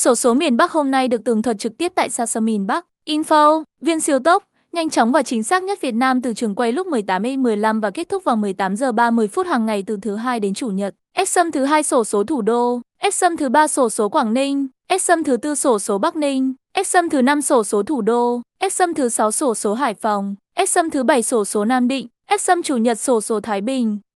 Sổ số miền Bắc hôm nay được tường thuật trực tiếp tại Sasa miền Bắc. Info, viên siêu tốc, nhanh chóng và chính xác nhất Việt Nam từ trường quay lúc 18h15 và kết thúc vào 18 giờ 30 phút hàng ngày từ thứ hai đến chủ nhật. Exxon thứ hai sổ số thủ đô, Exxon thứ ba sổ số Quảng Ninh, Exxon thứ tư sổ số Bắc Ninh, Exxon thứ năm sổ số thủ đô, Exxon thứ sáu sổ số Hải Phòng, Exxon thứ bảy sổ số Nam Định, Exxon chủ nhật sổ số Thái Bình.